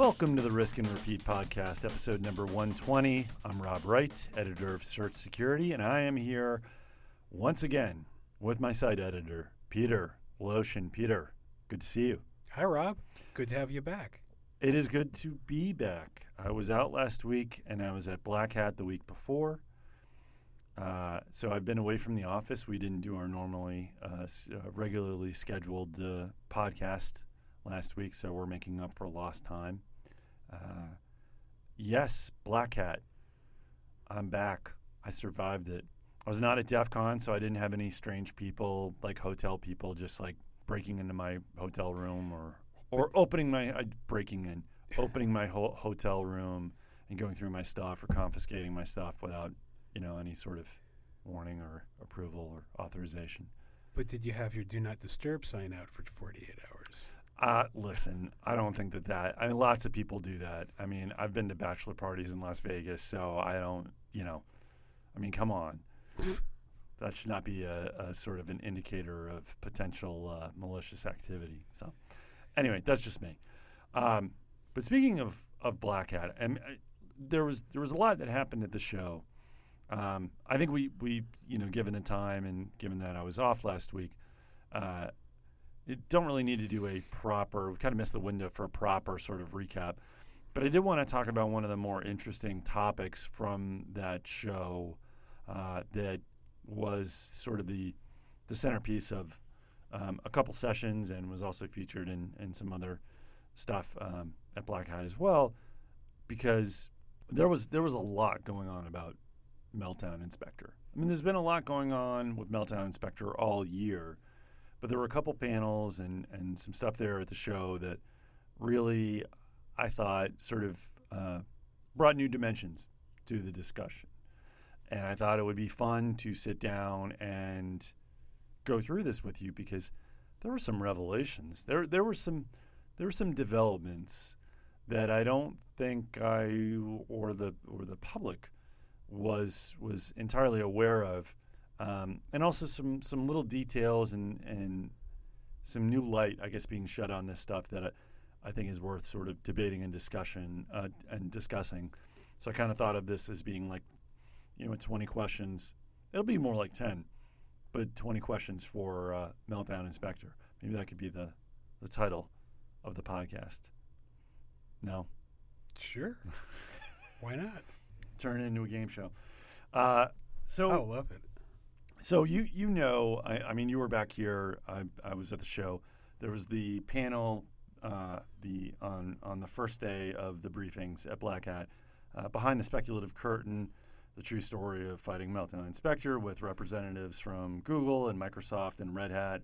Welcome to the Risk and Repeat podcast, episode number 120. I'm Rob Wright, editor of Search Security, and I am here once again with my site editor, Peter Loshin. Peter, good to see you. Hi, Rob. Good to have you back. It is good to be back. I was out last week and I was at Black Hat the week before. Uh, so I've been away from the office. We didn't do our normally uh, uh, regularly scheduled uh, podcast last week, so we're making up for lost time. Uh, yes, Black Hat. I'm back. I survived it. I was not at DEF CON, so I didn't have any strange people, like hotel people, just like breaking into my hotel room or or opening my uh, breaking in, opening my ho- hotel room and going through my stuff or confiscating my stuff without you know any sort of warning or approval or authorization. But did you have your do not disturb sign out for 48 hours? Uh, listen, I don't think that that. I mean, lots of people do that. I mean, I've been to bachelor parties in Las Vegas, so I don't. You know, I mean, come on. that should not be a, a sort of an indicator of potential uh, malicious activity. So, anyway, that's just me. Um, but speaking of of Black Hat, and uh, there was there was a lot that happened at the show. Um, I think we we you know given the time and given that I was off last week, uh, you don't really need to do a proper. We kind of missed the window for a proper sort of recap. But I did want to talk about one of the more interesting topics from that show uh, that was sort of the the centerpiece of um, a couple sessions and was also featured in, in some other stuff um, at Black Hat as well, because there was there was a lot going on about Meltdown and Spectre. I mean, there's been a lot going on with Meltdown and Spectre all year, but there were a couple panels and and some stuff there at the show that really I thought sort of uh, brought new dimensions to the discussion. And I thought it would be fun to sit down and go through this with you because there were some revelations. There there were some there were some developments that I don't think I or the or the public was was entirely aware of, um, and also some some little details and and some new light, I guess, being shed on this stuff that I, I think is worth sort of debating and discussion uh, and discussing. So I kind of thought of this as being like, you know, 20 questions. It'll be more like 10, but 20 questions for uh, Meltdown and Spectre. Maybe that could be the the title of the podcast. No, Sure. Why not? turn it into a game show. Uh, so Oh, love it. So you you know, I, I mean, you were back here. I, I was at the show. There was the panel, uh, the on on the first day of the briefings at Black Hat, uh, behind the speculative curtain, the true story of fighting Meltdown and Spectre with representatives from Google and Microsoft and Red Hat.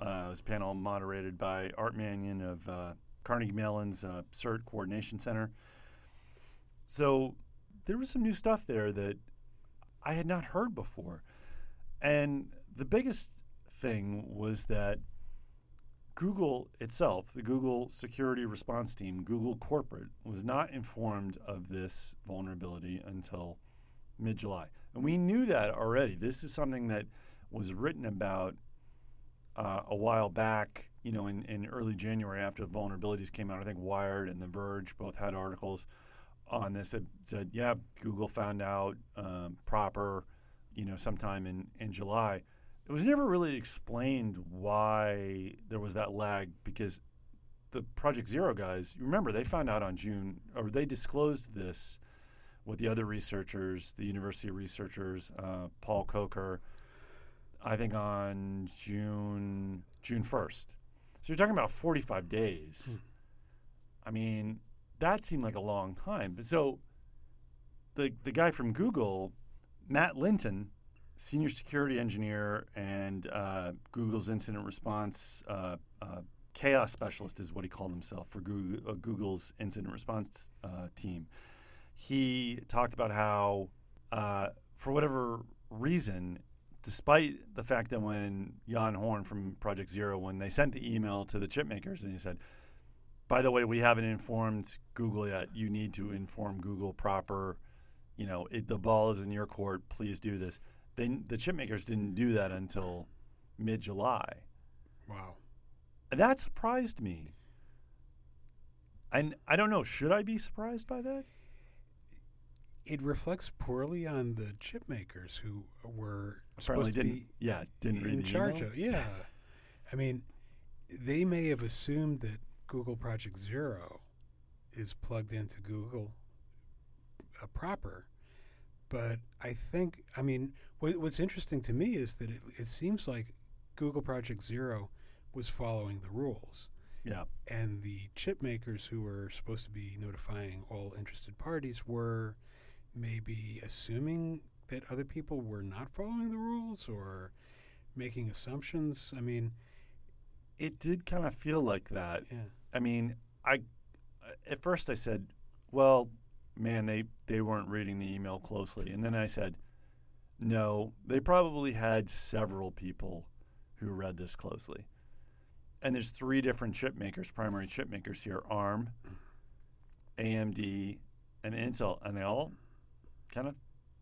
Uh, it was a panel moderated by Art Manion of uh, Carnegie Mellon's uh, CERT Coordination Center. So there was some new stuff there that I had not heard before. And the biggest thing was that Google itself, the Google security response team, Google corporate, was not informed of this vulnerability until mid July. And we knew that already. This is something that was written about uh, a while back, you know, in, in early January after the vulnerabilities came out. I think Wired and The Verge both had articles on this that said, yeah, Google found out um, proper you know, sometime in, in July. It was never really explained why there was that lag because the Project Zero guys, you remember, they found out on June, or they disclosed this with the other researchers, the university researchers, uh, Paul Kocher, I think on June June 1st. So you're talking about 45 days. I mean, that seemed like a long time. But so the the guy from Google Matt Linton, senior security engineer and uh, Google's incident response uh, uh, chaos specialist, is what he called himself for Google, uh, Google's incident response uh, team. He talked about how, uh, for whatever reason, despite the fact that when Jan Horn from Project Zero, when they sent the email to the chip makers and he said, by the way, we haven't informed Google yet. You need to inform Google proper you know, it, the ball is in your court. Please do this. Then the chip makers didn't do that until mid July. Wow. That surprised me. And I don't know. Should I be surprised by that? It reflects poorly on the chip makers who were Apparently supposed to didn't. be yeah, didn't in charge email. of. Yeah, I mean, they may have assumed that Google Project Zero is plugged into Google uh, proper, but I think, I mean, what, what's interesting to me is that it, it seems like Google Project Zero was following the rules. Yeah. And the chip makers who were supposed to be notifying all interested parties were maybe assuming that other people were not following the rules or making assumptions. I mean, It did kind of feel like that. yeah. I mean, I at first I said, "Well, man, they they weren't reading the email closely," and then I said, "No, they probably had several people who read this closely." And there's three different chip makers, primary chip makers here: ARM, AMD, and Intel, and they all kind of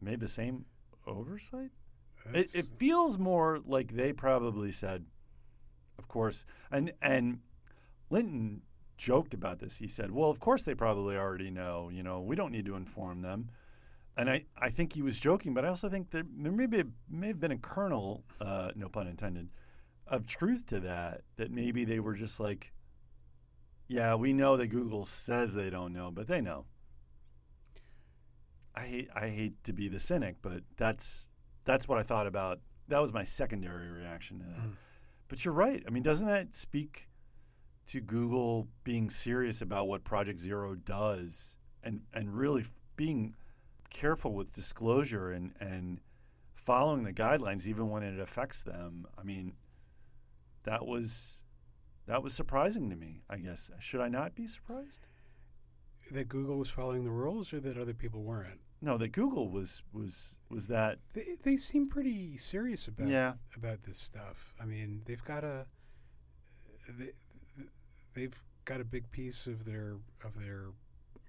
made the same oversight. It, it feels more like they probably said, of course, and and Linton joked about this. He said, "Well, of course they probably already know. You know, we don't need to inform them." And I, I think he was joking, but I also think there, there may, be, may have been a kernel, uh, no pun intended, of truth to that. That maybe they were just like, "Yeah, we know that Google says they don't know, but they know." I hate I hate to be the cynic, but that's that's what I thought about. That was my secondary reaction to that. Mm. But you're right. I mean, doesn't that speak to Google being serious about what Project Zero does and and really being careful with disclosure and and following the guidelines even when it affects them? I mean, that was that was surprising to me. I guess should I not be surprised? that Google was following the rules or that other people weren't. No, that Google was was was that. They, they seem pretty serious about Yeah, about this stuff. I mean, they've got a they, they've got a big piece of their of their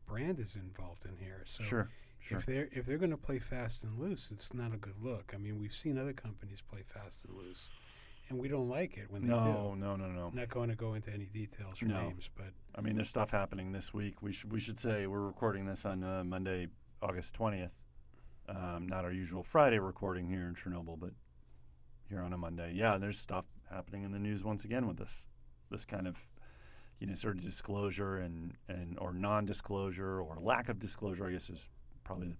brand is involved in here. So sure, sure. if they're if they're going to play fast and loose, it's not a good look. I mean, we've seen other companies play fast and loose, and we don't like it when they No, do. no, no, no. I'm not going to go into any details or No. names, but I mean, there's stuff happening this week. We should we should say we're recording this on uh, Monday, August twentieth. Um, not our usual Friday recording here in Chernobyl, but here on a Monday. Yeah, there's stuff happening in the news once again with this this kind of you know sort of disclosure and and or non-disclosure or lack of disclosure. I guess is probably the,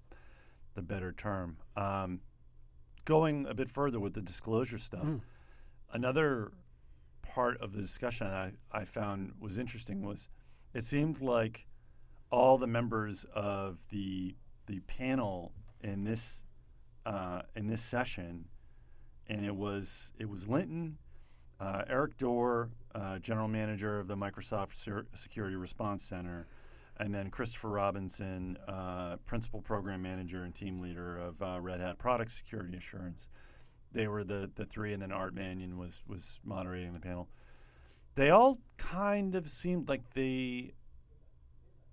the better term. Um, going a bit further with the disclosure stuff, Mm. another part of the discussion I, I found was interesting was it seemed like all the members of the the panel in this uh, in this session, and it was it was Linton, uh, Eric Doerr, uh, general manager of the Microsoft Security Response Center, and then Christopher Robinson, uh, principal program manager and team leader of uh, Red Hat Product Security Assurance. They were the the three, and then Art Manion was was moderating the panel. They all kind of seemed like they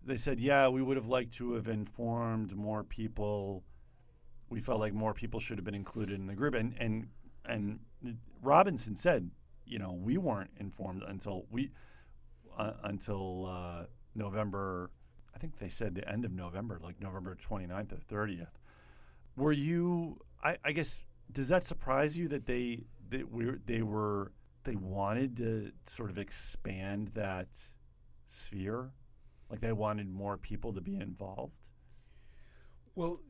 they said, "Yeah, we would have liked to have informed more people. We felt like more people should have been included in the group." And and and Robinson said, "You know, we weren't informed until we uh, until uh, November. I think they said the end of November, like November 29th or 30th. Were you? I, I guess does that surprise you that they that we they were they wanted to sort of expand that sphere, like they wanted more people to be involved. well,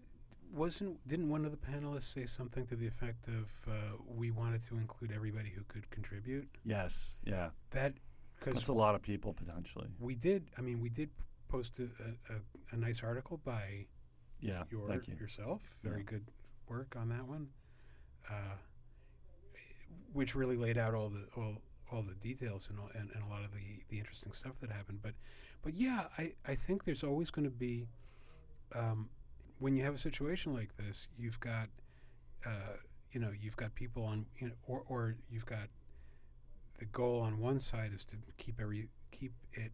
wasn't didn't one of the panelists say something to the effect of uh, we wanted to include everybody who could contribute? Yes, yeah, That because that's a lot of people potentially. we did. I mean, we did post a, a, a nice article by Yeah, your you. yourself. Very Yeah. good work on that one, uh, which really laid out all the all, all the details and, all, and and a lot of the the interesting stuff that happened. But but yeah, I I think there's always going to be um, when you have a situation like this, you've got uh, you know you've got people on you know or or you've got the goal on one side is to keep every keep it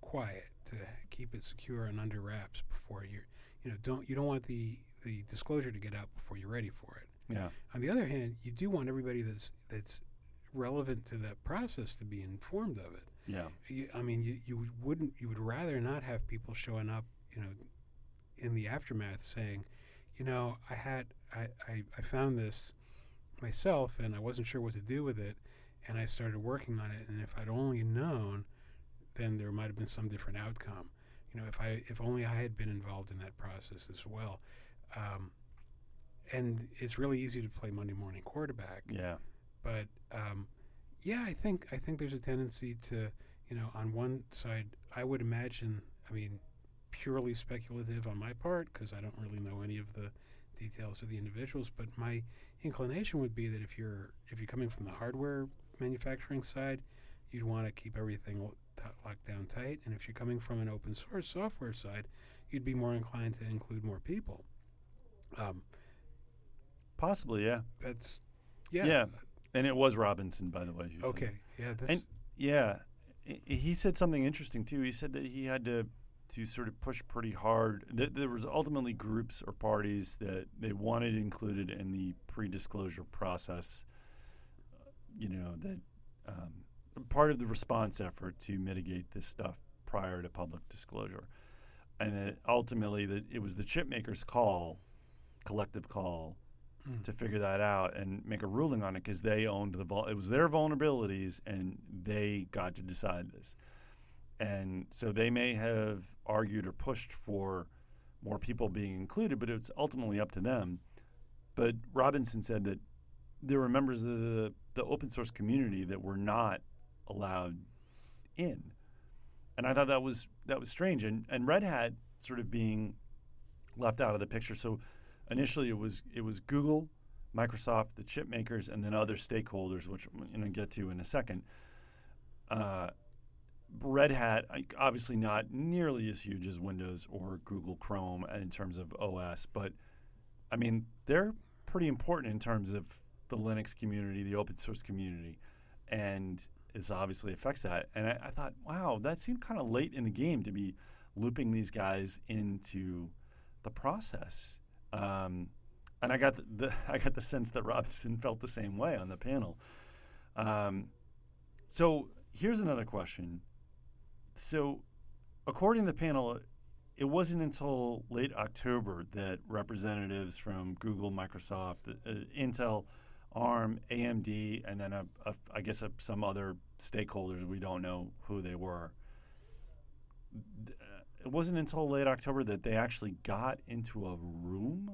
quiet to keep it secure and under wraps before you're you know don't you don't want the the disclosure to get out before you're ready for it. Yeah, on the other hand you do want everybody that's that's relevant to that process to be informed of it. Yeah. You, I mean, you, you wouldn't you would rather not have people showing up, you know, in the aftermath saying, you know, I had I, I, I found this myself and I wasn't sure what to do with it and I started working on it and if I'd only known then there might have been some different outcome. You know, if I if only I had been involved in that process as well. Um, and it's really easy to play Monday morning quarterback. Yeah. But um, yeah, I think I think there's a tendency to, you know, on one side, I would imagine. I mean, purely speculative on my part because I don't really know any of the details of the individuals. But my inclination would be that if you're if you're coming from the hardware manufacturing side, you'd want to keep everything lo- t- locked down tight. And if you're coming from an open source software side, you'd be more inclined to include more people. Um, Possibly, yeah. that's yeah. Yeah. And it was Robinson, by the way. who said. Okay. Yeah. This. Yeah, I- he said something interesting too. He said that he had to to sort of push pretty hard. That there was ultimately groups or parties that they wanted included in the pre-disclosure process. uh, You know that um, part of the response effort to mitigate this stuff prior to public disclosure, and that ultimately that it was the chip makers' call, collective call, Mm. to figure that out and make a ruling on it because they owned the vul- it was their vulnerabilities and they got to decide this and so they may have argued or pushed for more people being included but it's ultimately up to them. But robinson said that there were members of the, the open source community that were not allowed in. And i thought that was that was strange. And and red hat sort of being left out of the picture. So initially it was it was Google, Microsoft, the chip makers, and then other stakeholders, which I'm going to get to in a second. Uh, Red Hat, obviously not nearly as huge as Windows or Google Chrome in terms of OS, but I mean they're pretty important in terms of the Linux community, the open source community, and this obviously affects that. And I, I thought, wow, that seemed kind of late in the game to be looping these guys into the process. Um, and I got the, the I got the sense that Robinson felt the same way on the panel. Um, so here's another question. So, according to the panel, it wasn't until late October that representatives from Google, Microsoft, uh, Intel, ARM, AMD, and then a, a, I guess a, some other stakeholders we don't know who they were. It wasn't until late October that they actually got into a room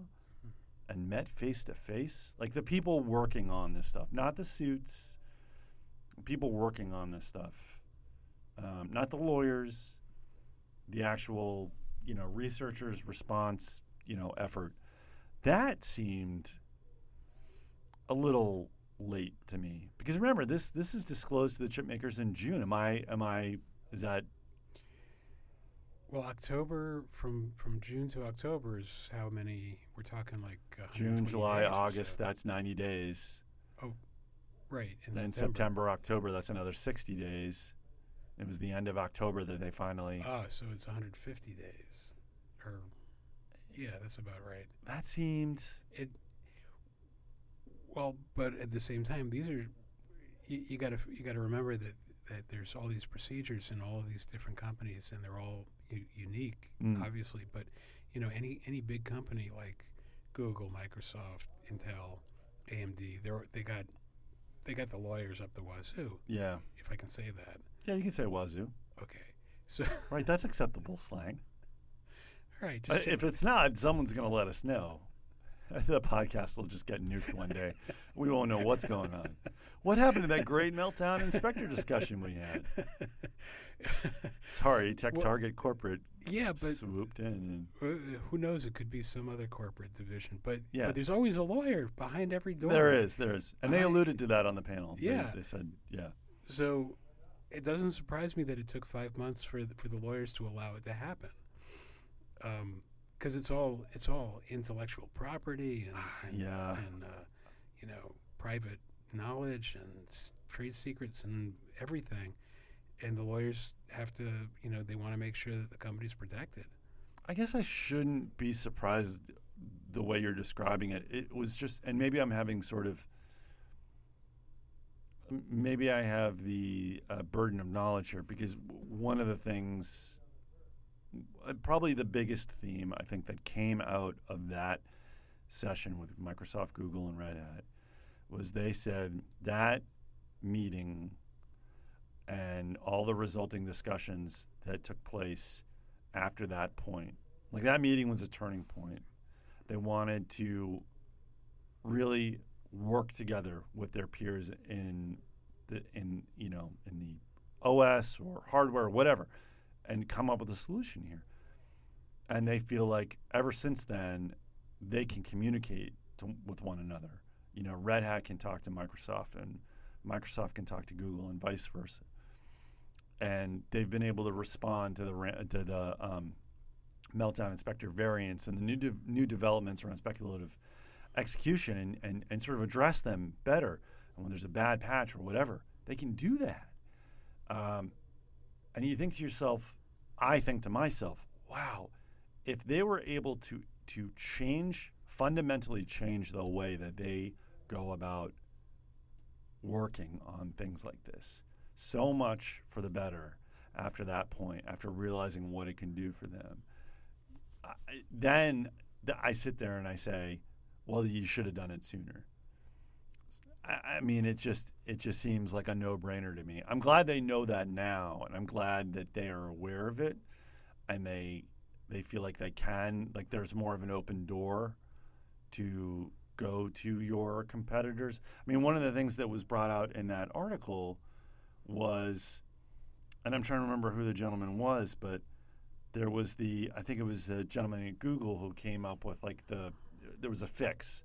and met face to face. Like the people working on this stuff, not the suits, people working on this stuff, um, not the lawyers, the actual, you know, researchers' response, you know, effort. That seemed a little late to me because remember this this is disclosed to the chip makers in June. Am I am I is that Well, October from from June to October is how many we're talking like June, July, August? so. That's 90 days. Oh, right. In then September. September, October, that's another 60 days. It was the end of October that they finally. Ah, so it's 150 days, or yeah, that's about right. that seemed. It. Well, but at the same time, these are you, you got to you got to remember that that there's all these procedures in all of these different companies, and they're all u- unique, Mm. obviously. But you know, any any big company like Google, Microsoft, Intel, AMD, they are they got they got the lawyers up the wazoo, Yeah. if I can say that. Yeah, you can say wazoo. Okay, so Right, that's acceptable slang. all right, Uh, just if it's not, someone's going to let us know. The podcast will just get nuked one day. we won't know what's going on. What happened to that great meltdown and spectre discussion we had? Sorry, Tech Well, Target Corporate yeah, but swooped in. And, Uh, who knows? It could be some other corporate division, but Yeah. but there's always a lawyer behind every door. there is, there is. And they alluded to that on the panel. They- Yeah. They, said, yeah. So it doesn't surprise me that it took five months for the, for the lawyers to allow it to happen, because it's all it's all intellectual property and and, Yeah. and uh, you know private knowledge and s- trade secrets and everything, and the lawyers have to you know they want to make sure that the company's protected. I guess I shouldn't be surprised the way you're describing it. It was just, and maybe I'm having sort of maybe I have the uh, burden of knowledge here because one of the things, uh, probably the biggest theme I think that came out of that session with Microsoft, Google, and Red Hat was they said that meeting and all the resulting discussions that took place after that point, like that meeting was a turning point. They wanted to really work together with their peers in the in you know in the OS or hardware or whatever, and come up with a solution here. And they feel like ever since then, they can communicate to, with one another. You know, Red Hat can talk to Microsoft, and Microsoft can talk to Google, and vice versa. And they've been able to respond to the to the um, meltdown and spectre variants and the new de- new developments around speculative execution and, and, and sort of address them better. And when there's a bad patch or whatever, they can do that. Um, and you think to yourself, I think to myself, wow, if they were able to to change fundamentally change the way that they go about working on things like this, so much for the better after that point, after realizing what it can do for them. I, then th- I sit there and I say, well, you should have done it sooner. I, mean, it just it just seems like a no-brainer to me. I'm glad they know that now, and I'm glad that they are aware of it, and they they feel like they can like there's more of an open door to go to your competitors. I mean, one of the things that was brought out in that article was, and I'm trying to remember who the gentleman was, but there was the I think it was the gentleman at Google who came up with like the there was a fix,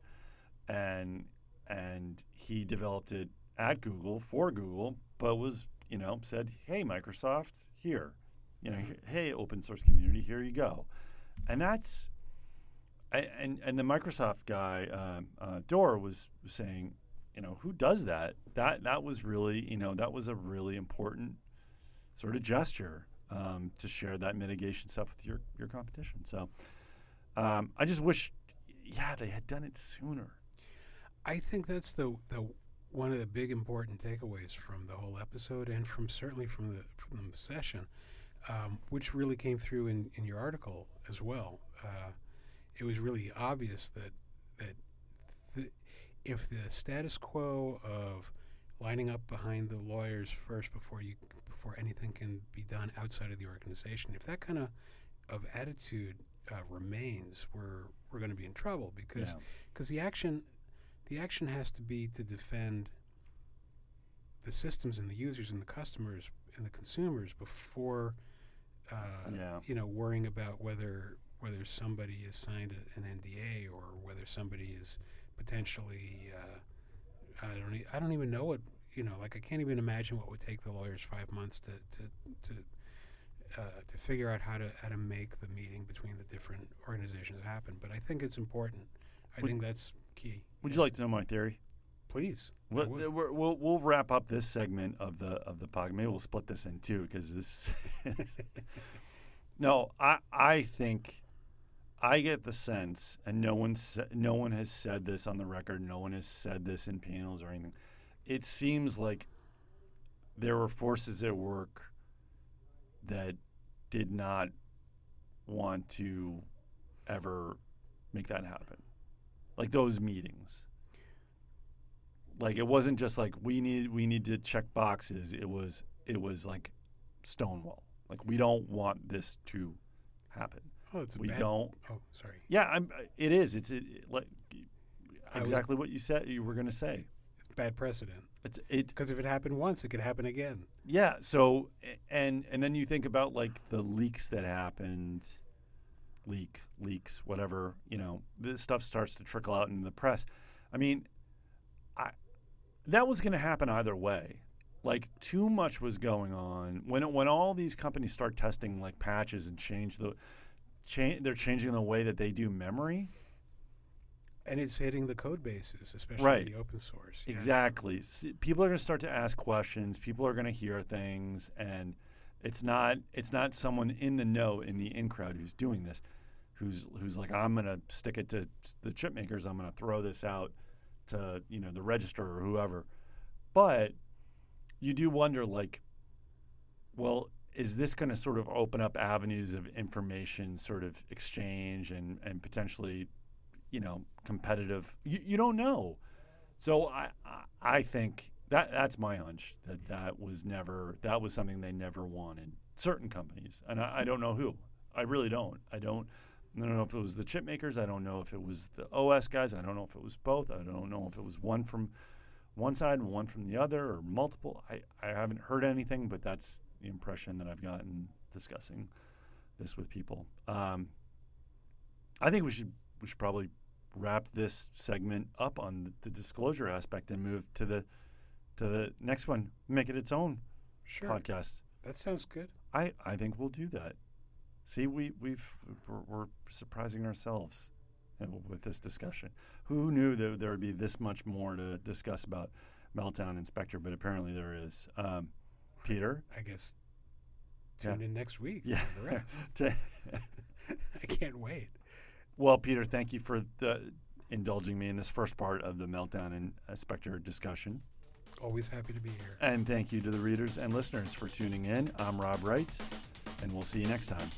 and and he developed it at Google for Google, but was you know said, hey Microsoft, here, you know, hey open source community, here you go, and that's and and the Microsoft guy um, uh, Doerr was saying, you know, who does that? That that was really you know that was a really important sort of gesture um, to share that mitigation stuff with your your competition. So um, I just wish, yeah, they had done it sooner. I think that's the the one of the big important takeaways from the whole episode, and from certainly from the from the session, um, which really came through in, in your article as well. Uh, it was really obvious that that the, if the status quo of lining up behind the lawyers first before you before anything can be done outside of the organization, if that kind of of attitude uh, remains, we're we're going to be in trouble because because the action the action has to be to defend the systems and the users and the customers and the consumers before uh, Yeah. you know worrying about whether whether somebody has signed a, an NDA or whether somebody is potentially uh, I don't e- I don't even know what you know like I can't even imagine what would take the lawyers five months to to to uh, to figure out how to how to make the meeting between the different organizations happen. But I think it's important. I Would- think that's key. Would you like to know my theory? Please. We'll, we'll, we'll wrap up this segment of the of the podcast. Maybe we'll split this in two because this. is- no, I I think I get the sense, and no one sa- no one has said this on the record. No one has said this in panels or anything. It seems like there were forces at work that did not want to ever make that happen, like those meetings. Like it wasn't just like we need we need to check boxes. It was it was like stonewall. Like we don't want this to happen. Oh, it's a we bad- don't Oh, sorry. yeah I'm, it is. It's it, like I was- exactly what you said you were going to say. It's bad precedent. It's it Because if it happened once, it could happen again. yeah so and and then you think about like the leaks that happened leak leaks whatever you know this stuff starts to trickle out in the press. I mean i that was going to happen either way. Like too much was going on. When when all these companies start testing like patches and change the change they're changing the way that they do memory And it's hitting the code bases, especially Right. the open source. Exactly. People are going to start to ask questions. People are going to hear things, and it's not it's not someone in the know in the in crowd who's doing this, who's who's like I'm going to stick it to the chip makers. I'm going to throw this out to you know the register or whoever. But you do wonder, like, well, is this going to sort of open up avenues of information sort of exchange and, and potentially, you know, competitive? You, you don't know. So I, I, think that that's my hunch that that was never, that was something they never wanted. Certain companies, and I, I don't know who. I really don't. I don't. I don't know if it was the chip makers. I don't know if it was the OS guys. I don't know if it was both. I don't know if it was one from one side and one from the other or multiple. I, I haven't heard anything, but that's the impression that I've gotten discussing this with people. Um, I think we should we should probably wrap this segment up on the, the, disclosure aspect and move to the to the next one. Make it its own sure. podcast. That sounds good. I, I think we'll do that. See, we we've we're, we're surprising ourselves with this discussion. Who knew that there would be this much more to discuss about Meltdown and Spectre? But apparently there is. Um, Peter, I guess tune yeah. in next week. Yeah, the rest. I can't wait. Well, Peter, thank you for the, indulging me in this first part of the Meltdown and uh, Spectre discussion. Always happy to be here. And thank you to the readers and listeners for tuning in. I'm Rob Wright, and we'll see you next time.